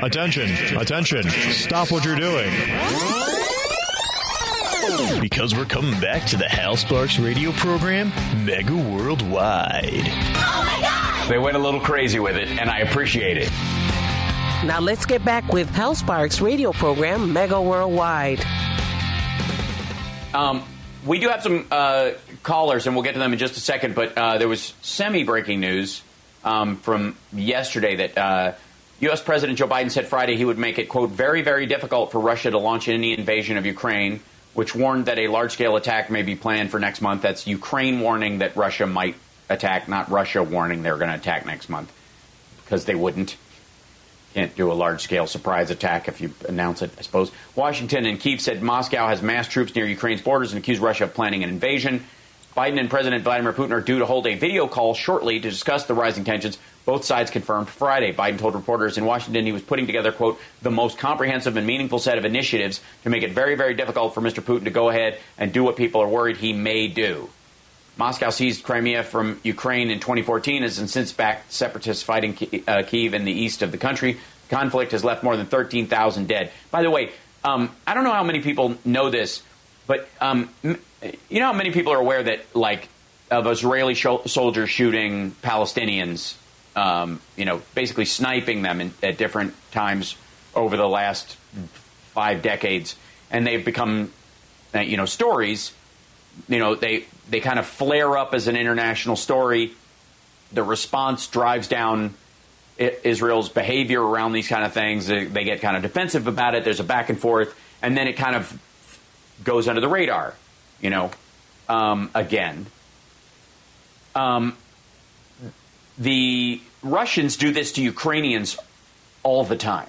Attention, attention, stop what you're doing. Because we're coming back to the Hal Sparks radio program, Mega Worldwide. Oh my God! They went a little crazy with it, and I appreciate it. Now let's get back with Hal Sparks radio program, Mega Worldwide. Um, we do have some uh, callers, and we'll get to them in just a second. But uh, there was semi-breaking news um, from yesterday that uh, U.S. President Joe Biden said Friday he would make it quote very, very difficult for Russia to launch any invasion of Ukraine, which warned that a large-scale attack may be planned for next month. That's Ukraine warning that Russia might attack, not Russia warning they're going to attack next month, because they wouldn't. Can't do a large scale surprise attack if you announce it, I suppose. Washington and Kiev said Moscow has massed troops near Ukraine's borders and accused Russia of planning an invasion. Biden and President Vladimir Putin are due to hold a video call shortly to discuss the rising tensions. Both sides confirmed Friday. Biden told reporters in Washington he was putting together, quote, the most comprehensive and meaningful set of initiatives to make it very, very difficult for Mr. Putin to go ahead and do what people are worried he may do. Moscow seized Crimea from Ukraine in 2014 and since backed separatists fighting uh, Kiev in the east of the country. The conflict has left more than 13,000 dead. By the way, um, I don't know how many people know this, but um, you know how many people are aware that, like, of Israeli sh- soldiers shooting Palestinians, um, you know, basically sniping them in, at different times over the last five decades, and they've become, uh, you know, stories. You know, they they kind of flare up as an international story. The response drives down Israel's behavior around these kind of things. They, they get kind of defensive about it. There's a back and forth, and then it kind of goes under the radar. You know, um, again. Um, the Russians do this to Ukrainians all the time.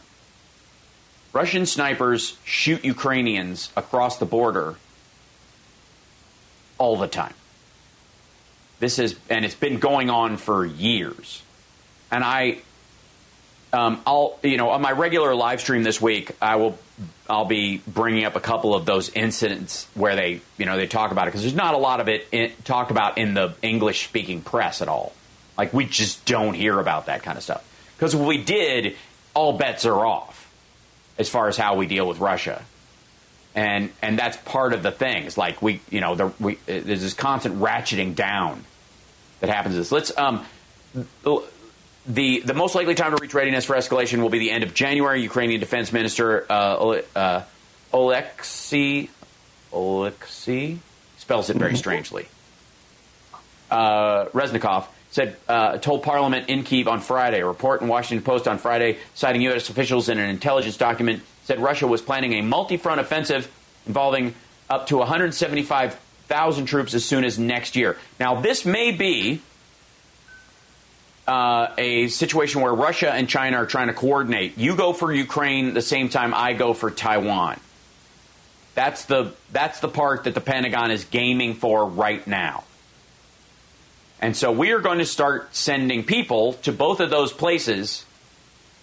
Russian snipers shoot Ukrainians across the border all the time. This is, and it's been going on for years. And I, um, I'll, you know, on my regular live stream this week, I will, I'll be bringing up a couple of those incidents where they, you know, they talk about it because there's not a lot of it in, talked about in the English speaking press at all. Like we just don't hear about that kind of stuff because if we did, all bets are off as far as how we deal with Russia and and that's part of the thing. It's like we, you know, the, we, there's this constant ratcheting down that happens. This let's um the the most likely time to reach readiness for escalation will be the end of January. Ukrainian Defense Minister uh, uh, Oleksiy Oleksiy spells it very strangely. Uh, Reznikov said uh, told Parliament in Kiev on Friday. A report in Washington Post on Friday, citing U.S. officials in an intelligence document, said Russia was planning a multi-front offensive involving up to 175,000 troops as soon as next year. Now, this may be uh, a situation where Russia and China are trying to coordinate. You go for Ukraine the same time I go for Taiwan. That's the that's the part that the Pentagon is gaming for right now. And so we are going to start sending people to both of those places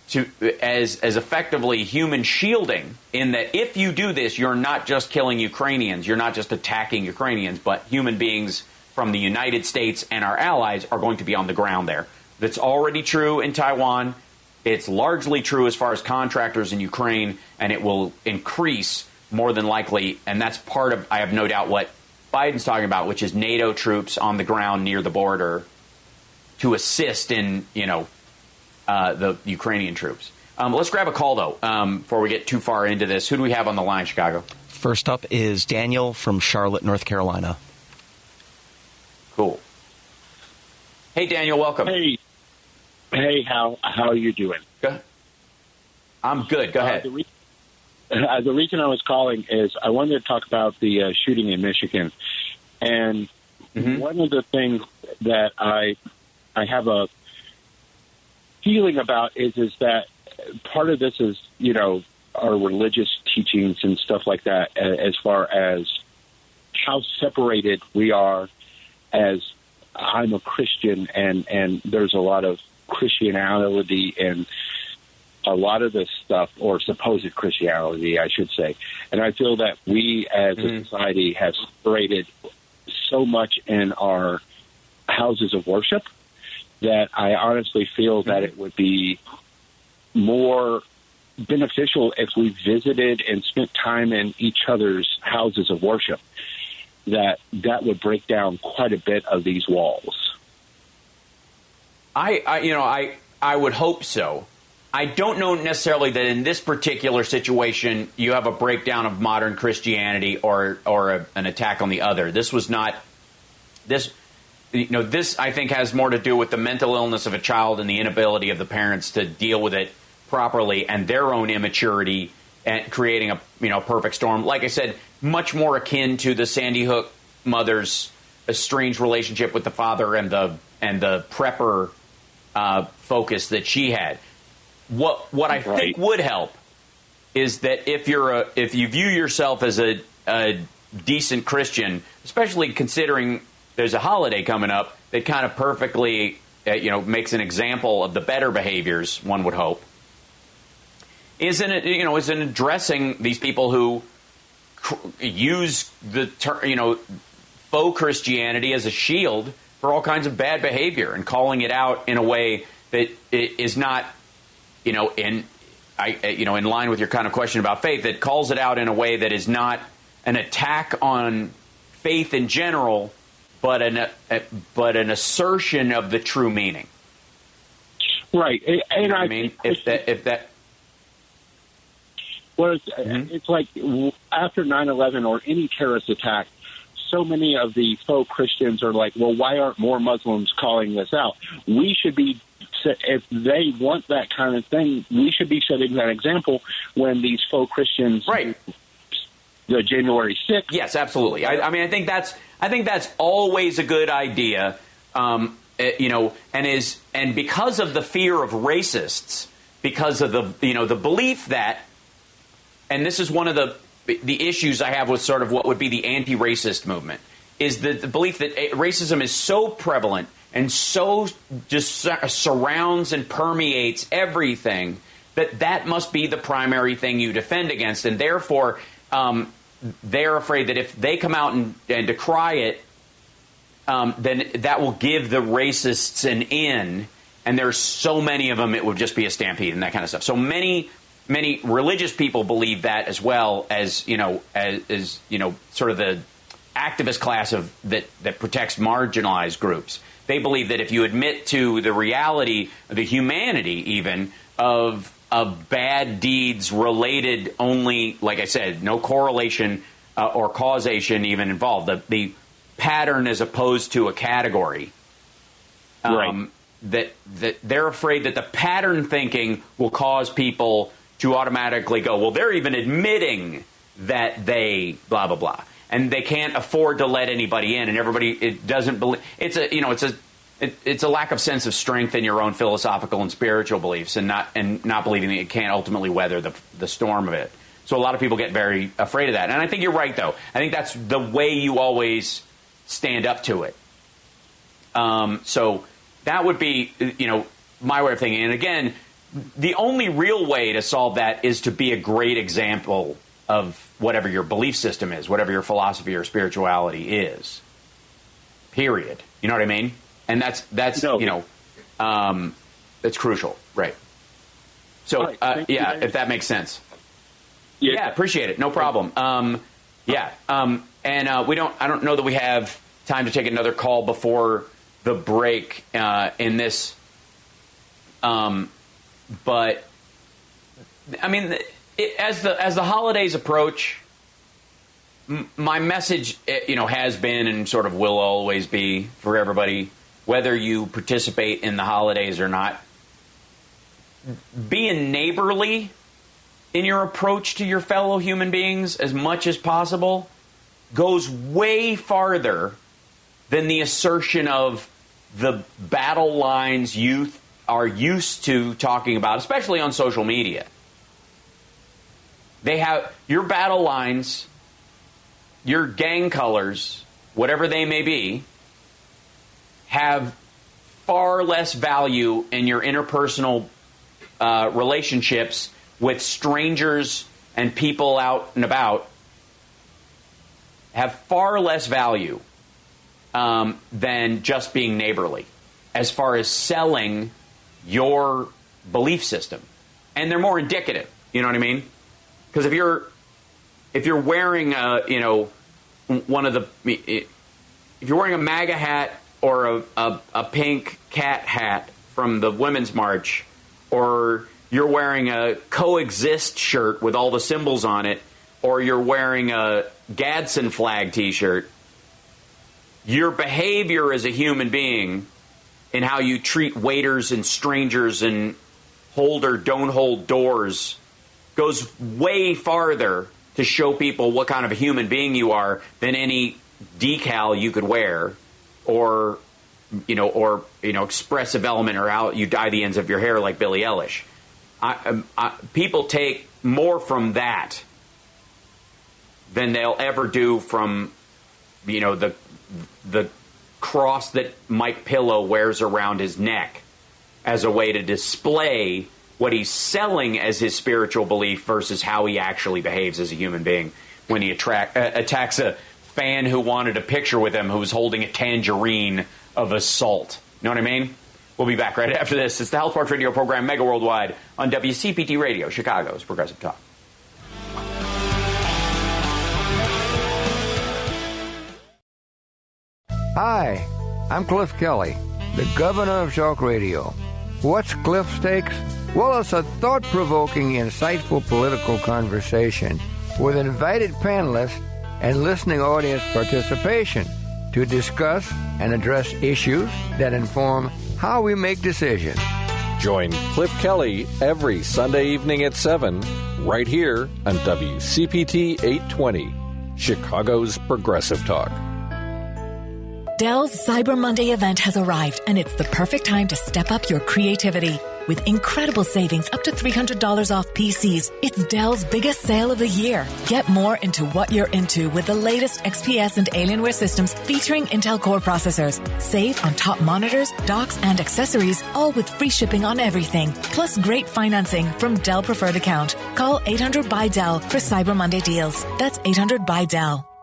to as as effectively human shielding in that if you do this you're not just killing Ukrainians, you're not just attacking Ukrainians, but human beings from the United States and our allies are going to be on the ground there. That's already true in Taiwan. It's largely true as far as contractors in Ukraine and it will increase more than likely and that's part of I have no doubt what Biden's talking about, which is NATO troops on the ground near the border to assist in, you know, uh, the Ukrainian troops. Um, let's grab a call, though, um, before we get too far into this. Who do we have on the line, Chicago? First up is Daniel from Charlotte, North Carolina. Cool. Hey, Daniel, welcome. Hey, hey, how how are you doing? Good. I'm good. Go ahead. Uh, the, re- uh, the, reason I was calling is I wanted to talk about the uh, shooting in Michigan, and mm-hmm. one of the things that I I have a feeling about is is that part of this is you know our religious teachings and stuff like that as far as how separated we are as I'm a Christian and and there's a lot of Christianity and a lot of this stuff or supposed Christianity I should say and I feel that we as mm-hmm. a society have separated so much in our houses of worship that I honestly feel that it would be more beneficial if we visited and spent time in each other's houses of worship. That that would break down quite a bit of these walls. I, I you know, I I would hope so. I don't know necessarily that in this particular situation you have a breakdown of modern Christianity or or a, an attack on the other. This was not this you know this I think has more to do with the mental illness of a child and the inability of the parents to deal with it properly and their own immaturity and creating a you know perfect storm. Like I said, much more akin to the Sandy Hook mother's estranged relationship with the father and the and the prepper uh, focus that she had. What what I right. think would help is that if you're a if you view yourself as a, a decent Christian, especially considering there's a holiday coming up that kind of perfectly uh, you know makes an example of the better behaviors one would hope isn't it you know is in addressing these people who cr- use the ter- you know faux Christianity as a shield for all kinds of bad behavior and calling it out in a way that is not you know, in I, uh, you know, in line with your kind of question about faith, that calls it out in a way that is not an attack on faith in general, but an a, but an assertion of the true meaning. Right, and you know I, I, mean, if that if that. Well, it's, mm-hmm. it's like after 9/11 or any terrorist attack, so many of the faux Christians are like, well, why aren't more Muslims calling this out? We should be if they want that kind of thing, we should be setting that example when these faux Christians, right? The January sixth. Yes, absolutely. I, I, mean, I think that's I think that's always a good idea. Um, eh, you know, and is and because of the fear of racists, because of the you know the belief that, and this is one of the the issues I have with sort of what would be the anti-racist movement is the, the belief that eh, racism is so prevalent and so just surrounds and permeates everything that that must be the primary thing you defend against, and therefore um, they're afraid that if they come out and, and decry it, um, then that will give the racists an in. And there's so many of them, it would just be a stampede and that kind of stuff. So many, many religious people believe that as well as you know, as, as you know, sort of the activist class of that that protects marginalized groups. They believe that if you admit to the reality, the humanity even of of bad deeds related only, like I said, no correlation uh, or causation even involved. The, the pattern as opposed to a category. Um, right. That that they're afraid that the pattern thinking will cause people to automatically go, well, they're even admitting that they blah blah blah and they can't afford to let anybody in, and everybody it doesn't believe it's a you know it's a it, it's a lack of sense of strength in your own philosophical and spiritual beliefs, and not and not believing that it can't ultimately weather the the storm of it. So a lot of people get very afraid of that, and I think you're right though. I think that's the way you always stand up to it. Um, so that would be you know my way of thinking, and again. The only real way to solve that is to be a great example of whatever your belief system is, whatever your philosophy or spirituality is. Period. You know what I mean? And that's that's no. you know um, that's crucial, right? So right. uh, yeah, if that makes sense. Yeah. yeah, appreciate it. No problem. Um, yeah, um, and uh, we don't. I don't know that we have time to take another call before the break uh, in this. Um, but I mean, it, as the as the holidays approach, m- my message, eh, you know, has been and sort of will always be for everybody, whether you participate in the holidays or not. Being neighborly in your approach to your fellow human beings as much as possible goes way farther than the assertion of the battle lines youth are used to talking about, especially on social media. They have your battle lines, your gang colors, whatever they may be, have far less value in your interpersonal uh, relationships with strangers and people out and about have far less value um, than just being neighborly as far as selling your belief system. And they're more indicative. You know what I mean? Because if you're if you're wearing a you know one of the if you're wearing a MAGA hat or a, a, a pink cat hat from the Women's March, or you're wearing a coexist shirt with all the symbols on it, or you're wearing a Gadsden flag T-shirt, your behavior as a human being and how you treat waiters and strangers and hold or don't hold doors goes way farther to show people what kind of a human being you are than any decal you could wear or you know or you know expressive element or how you dye the ends of your hair like Billie Eilish. I, um, I, people take more from that than they'll ever do from you know the the cross that Mike Pillow wears around his neck as a way to display what he's selling as his spiritual belief versus how he actually behaves as a human being when he attract, uh, attacks a fan who wanted a picture with him who was holding a tangerine of assault. Know what I mean? We'll be back right after this. It's the Hal Sparks Radio program, Mega Worldwide, on WCPT Radio, Chicago's Progressive Talk. Hi, I'm Cliff Kelly, the governor of Talk Radio. What's Cliff's Takes? Well, it's a thought provoking, insightful political conversation with invited panelists and listening audience participation to discuss and address issues that inform how we make decisions. Join Cliff Kelly every Sunday evening at 7, right here on WCPT 820, Chicago's Progressive Talk. Dell's Cyber Monday event has arrived, and it's the perfect time to step up your creativity. With incredible savings up to $300 off PCs, it's Dell's biggest sale of the year. Get more into what you're into with the latest XPS and Alienware systems featuring Intel Core processors. Save on top monitors, docks, and accessories, all with free shipping on everything. Plus great financing from Dell Preferred Account. Call 800 by Dell for Cyber Monday deals. That's 800 by Dell.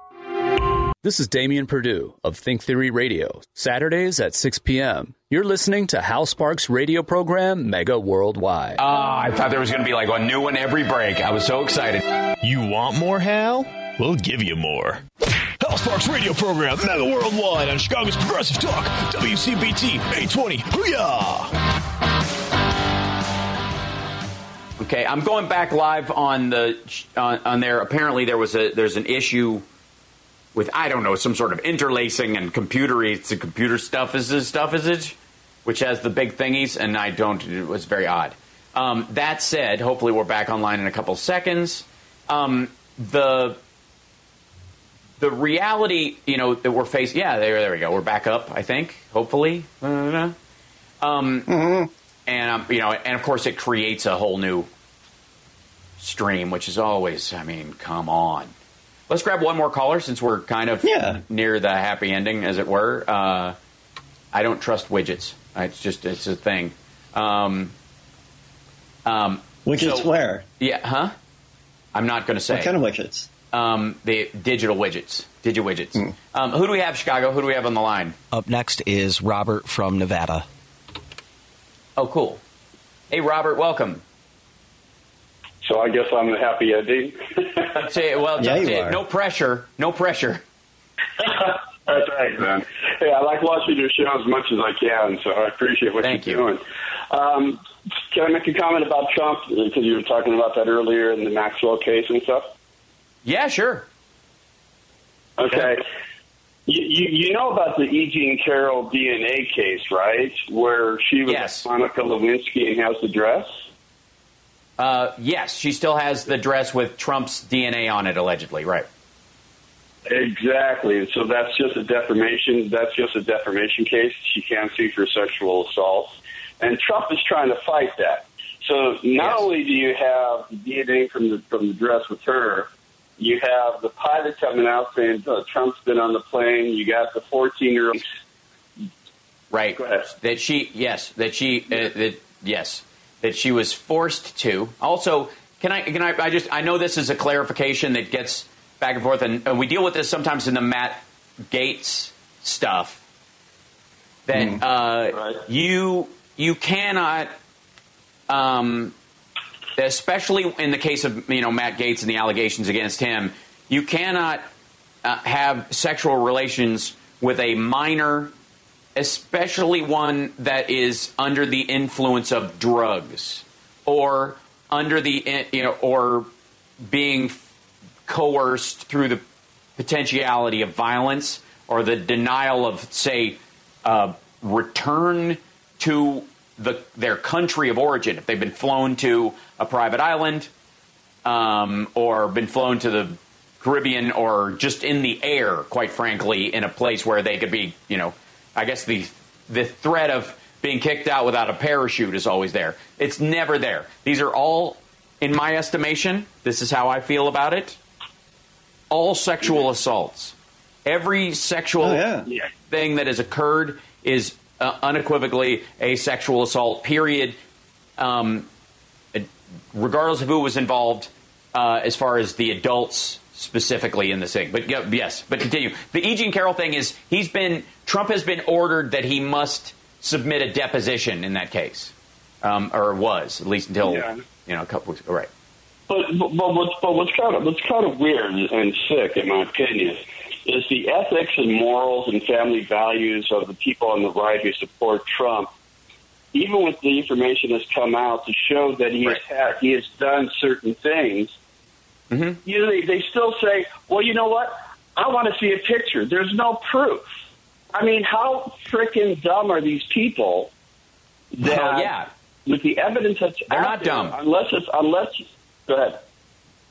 This is Damian Perdue of Think Theory Radio, Saturdays at 6 p.m. You're listening to Hal Sparks' radio program, Mega Worldwide. Ah, I thought there was going to be like a new one every break. I was so excited. You want more, Hal? We'll give you more. Hal Sparks radio program, Mega Worldwide on Chicago's Progressive Talk, WCPT 820. Hooyah! Okay, I'm going back live on the on, on there. Apparently, there was a there's an issue with I don't know some sort of interlacing and computery. It's a computer stuff is this stuff is it, which has the big thingies, and I don't. It was very odd. Um, that said, hopefully we're back online in a couple seconds. Um, the the reality, you know, that we're facing. Yeah, there, there we go. We're back up. I think. Hopefully. Um, and um, you know, and of course, it creates a whole new stream, which is always. I mean, come on. Let's grab one more caller since we're kind of Yeah. near the happy ending, as it were. Uh, I don't trust widgets. It's just it's a thing. Um, um, Widgets so- where? Yeah, huh? I'm not going to say. What kind of widgets? um, the digital widgets, digi widgets. Hmm. Um, who do we have, Chicago? Who do we have on the line? Up next is Robert from Nevada. Oh, cool. Hey, Robert, welcome. So I guess I'm the happy ending. Say, well, Yeah, you say- are. no pressure, no pressure. That's right, man. Hey, I like watching your show as much as I can, so I appreciate what Thank you're you. doing. Um, can I make a comment about Trump? Because you were talking about that earlier in the Maxwell case and stuff. Yeah, sure. Okay. You, you, you know about the E. Jean Carroll DNA case, right? Where she was Yes. Monica Lewinsky and has the dress? Uh, yes, she still has the dress with Trump's DNA on it, allegedly. Right. Exactly. So that's just a defamation. That's just a defamation case. She can't sue for sexual assault, and Trump is trying to fight that. So not Yes. only do you have the DNA from the from the dress with her, you have the pilot coming out saying uh, Trump's been on the plane. You got the 14 year old. Right. That she, yes, that she, uh, that yes, that she was forced to. Also, can I, can I, I just, I know this is a clarification that gets back and forth, and, and we deal with this sometimes in the Matt Gaetz stuff. That uh, Right. you, you cannot, um, especially in the case of you know Matt Gaetz and the allegations against him, you cannot uh, have sexual relations with a minor, especially one that is under the influence of drugs or under the you know or being coerced through the potentiality of violence or the denial of say uh, return to the, their country of origin, if they've been flown to a private island um, or been flown to the Caribbean or just in the air, quite frankly, in a place where they could be, you know, I guess the the threat of being kicked out without a parachute is always there. It's never there. These are all, in my estimation, this is how I feel about it. All sexual assaults, every sexual Oh, yeah. thing that has occurred is uh, unequivocally a sexual assault. Period. Um, regardless of who was involved, uh, as far as the adults specifically in the thing. But yes, but continue. The E. Jean Carroll thing is he's been Trump has been ordered that he must submit a deposition in that case, um, or was at least until Yeah. you know a couple weeks. All right. But but, but what's but what's kind of what's kind of weird and sick, in my opinion, is the ethics and morals and family values of the people on the right who support Trump. Even with the information that's come out to show that he has had, he has done certain things, Mm-hmm. you know, they, they still say, "Well, you know what? I want to see a picture." There's no proof. I mean, how freaking dumb are these people? That Oh, yeah. with the evidence that's They're not there, dumb. unless it's unless. Go ahead.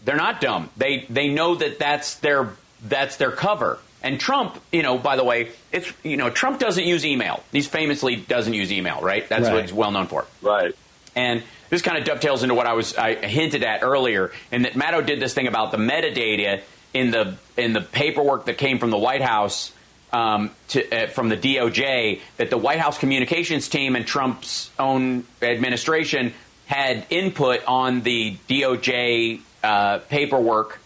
They're not dumb. They they know that that's their that's their cover. And Trump, you know, by the way, it's you know, Trump doesn't use email. He's famously doesn't use email, right? That's what he's well known for. Right. And this kind of dovetails into what I was I hinted at earlier, and that Maddow did this thing about the metadata in the in the paperwork that came from the White House um, to, uh, from the DOJ that the White House communications team and Trump's own administration had input on the DOJ uh, paperwork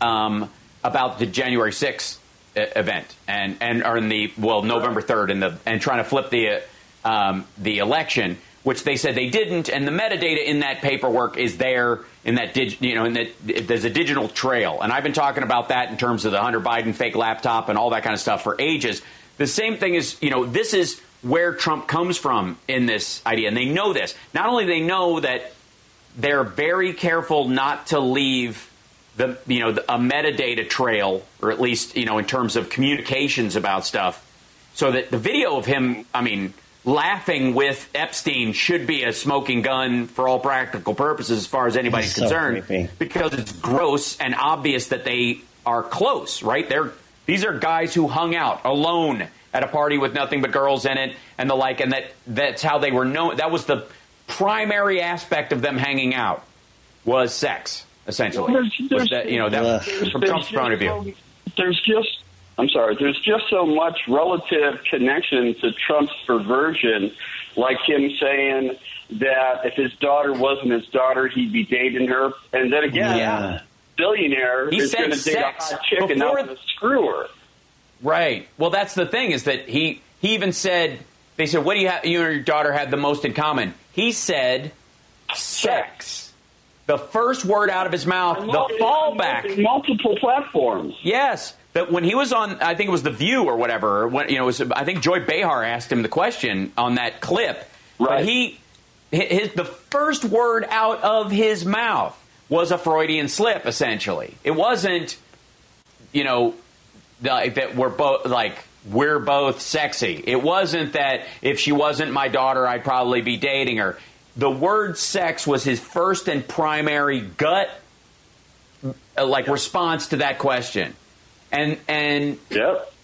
um, about the January 6th e- event and and or in the well November 3rd and the and trying to flip the uh, um, the election which they said they didn't and the metadata in that paperwork is there in that dig, you know in that there's a digital trail. And I've been talking about that in terms of the Hunter Biden fake laptop and all that kind of stuff for ages. The same thing is you know this is where Trump comes from in this idea. And they know this. Not only they know that they're very careful not to leave the you know the, a metadata trail, or at least you know in terms of communications about stuff, so that the video of him, I mean, laughing with Epstein should be a smoking gun for all practical purposes, as far as anybody's So concerned, creepy. because it's gross and obvious that they are close, right? They're these are guys who hung out alone at a party with nothing but girls in it and the like, and that that's how they were known. That was the primary aspect of them hanging out was sex, essentially. Well, there's- Was there's- that, you know, that from Trump's point of view. There's just, I'm sorry, there's just so much relative connection to Trump's perversion, like him saying that if his daughter wasn't his daughter, he'd be dating her. And then again, Yeah. billionaire He is going to date a hot chick and not screw her. Right. Well, that's the thing is that he he even said they said, "What do you have? You and your daughter have the most in common?" He said, "Sex." The first word out of his mouth, the fallback. Multiple platforms. Yes, that when he was on, I think it was The View or whatever. When, you know, it was, I think Joy Behar asked him the question on that clip. Right. But he, his, the first word out of his mouth was a Freudian slip. Essentially, it wasn't, you know, like that we're both like we're both sexy. It wasn't that if she wasn't my daughter, I'd probably be dating her. The word sex was his first and primary gut uh, like response to that question. And and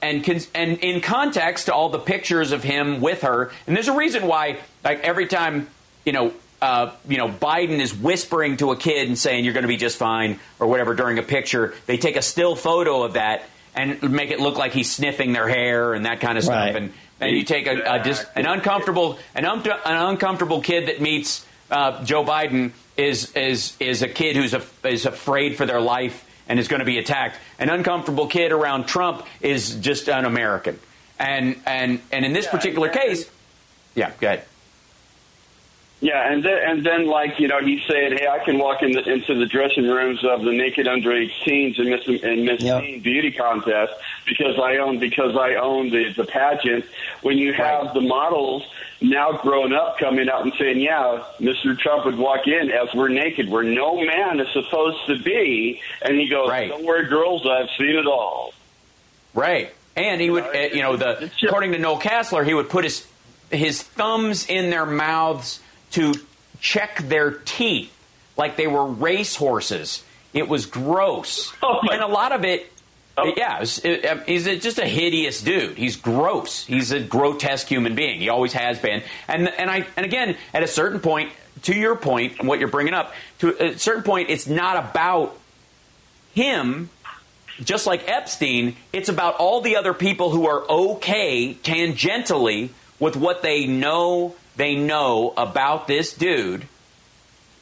and cons- and in context to all the pictures of him with her, and there's a reason why like every time you know uh, you know Biden is whispering to a kid and saying you're going to be just fine or whatever during a picture, they take a still photo of that and make it look like he's sniffing their hair and that kind of stuff, Right. and and you take a, a dis- an uncomfortable an, un- an uncomfortable kid that meets uh, Joe Biden is is is a kid who's a, is afraid for their life and is going to be attacked. An uncomfortable kid around Trump is just un American. And and and in this particular case, yeah, go ahead. Yeah, and then and then like you know he's saying, hey, I can walk in the, into the dressing rooms of the naked underage teens and Miss and Miss Yep. Teen Beauty contest because I own because I own the the pageant. When you have the models now grown up coming out and saying, yeah, Mr. Trump would walk in as we're naked, where no man is supposed to be, and he goes, Right. don't worry, girls, I've seen it all. Right. And he would, uh, you know, the according to Noel Kassler, he would put his his thumbs in their mouths to check their teeth like they were race horses. It was gross, and a lot of it. Yeah, it it, uh, he's just a hideous dude. He's gross. He's a grotesque human being. He always has been. And and I and again, at a certain point, to your point, and what you're bringing up, to a certain point, it's not about him just like Epstein, it's about all the other people who are okay tangentially with what they know they know about this dude,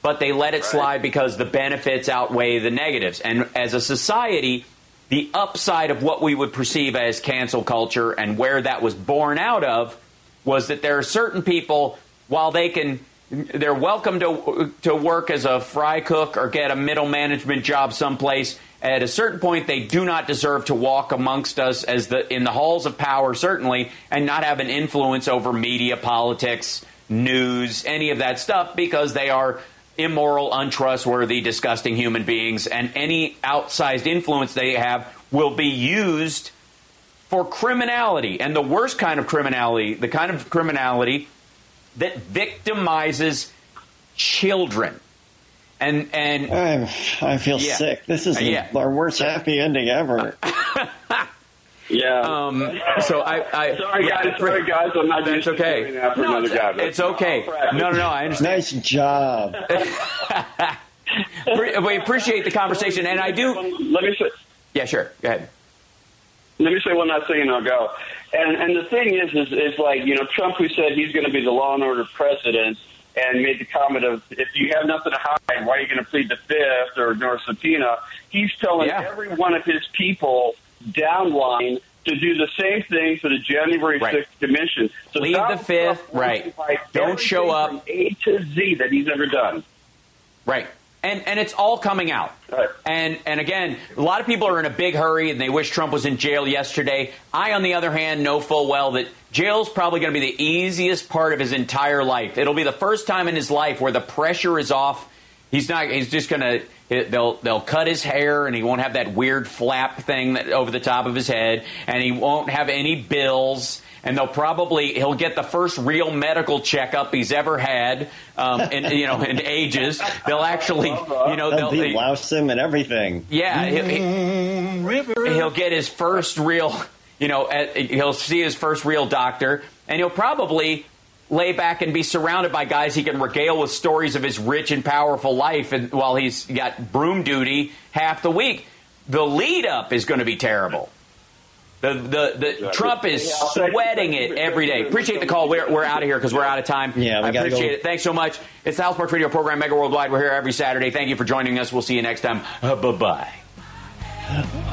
but they let it slide because the benefits outweigh the negatives. And as a society, the upside of what we would perceive as cancel culture and where that was born out of was that there are certain people, while they can, they're welcome to to work as a fry cook or get a middle management job someplace. At a certain point, they do not deserve to walk amongst us as the in the halls of power, certainly, and not have an influence over media, politics, news, any of that stuff, because they are immoral, untrustworthy, disgusting human beings, and any outsized influence they have will be used for criminality. And the worst kind of criminality, the kind of criminality that victimizes children. And and I'm, I feel Yeah. sick. This is Yeah. our worst happy ending ever. Yeah. Um, so I, I Sorry, yeah, guys. Sorry, guys. I'm not That's used okay. doing that No, another it's- guy. it's okay. No, no, no. I understand. Nice job. We appreciate the conversation, and I do. Let me say. Yeah, sure. Go ahead. Let me say one last thing and I'll go. And and the thing is, is, is like you know Trump, who said he's going to be the law and order president, and made the comment of if you have nothing to hide, why are you going to plead the fifth or ignore subpoena? He's telling Yeah. every one of his people downline to do the same thing for the January Right. 6th commission. So Plead the fifth, right. wants to fight Don't show up. from A to Z that he's ever done. Right. And and it's all coming out. And and again, a lot of people are in a big hurry and they wish Trump was in jail yesterday. I, on the other hand, know full well that jail's probably going to be the easiest part of his entire life. It'll be the first time in his life where the pressure is off. He's not. He's just going to. They'll they'll cut his hair and he won't have that weird flap thing that over the top of his head, and he won't have any bills. And they'll probably he'll get the first real medical checkup he's ever had, um, in you know in ages. They'll actually you know They'll they'll be louse him and everything. yeah, he'll, he- he'll get his first real, you know, he'll see his first real doctor, and he'll probably lay back and be surrounded by guys he can regale with stories of his rich and powerful life, and while he's got broom duty half the week. The lead up is going to be terrible. The the, the Trump is sweating it every day. Appreciate the call. We're, we're out of here because we're out of time. Yeah, we I appreciate go. it. Thanks so much. It's the Hal Sparks Radio program, Mega Worldwide. We're here every Saturday. Thank you for joining us. We'll see you next time. Uh, bye bye.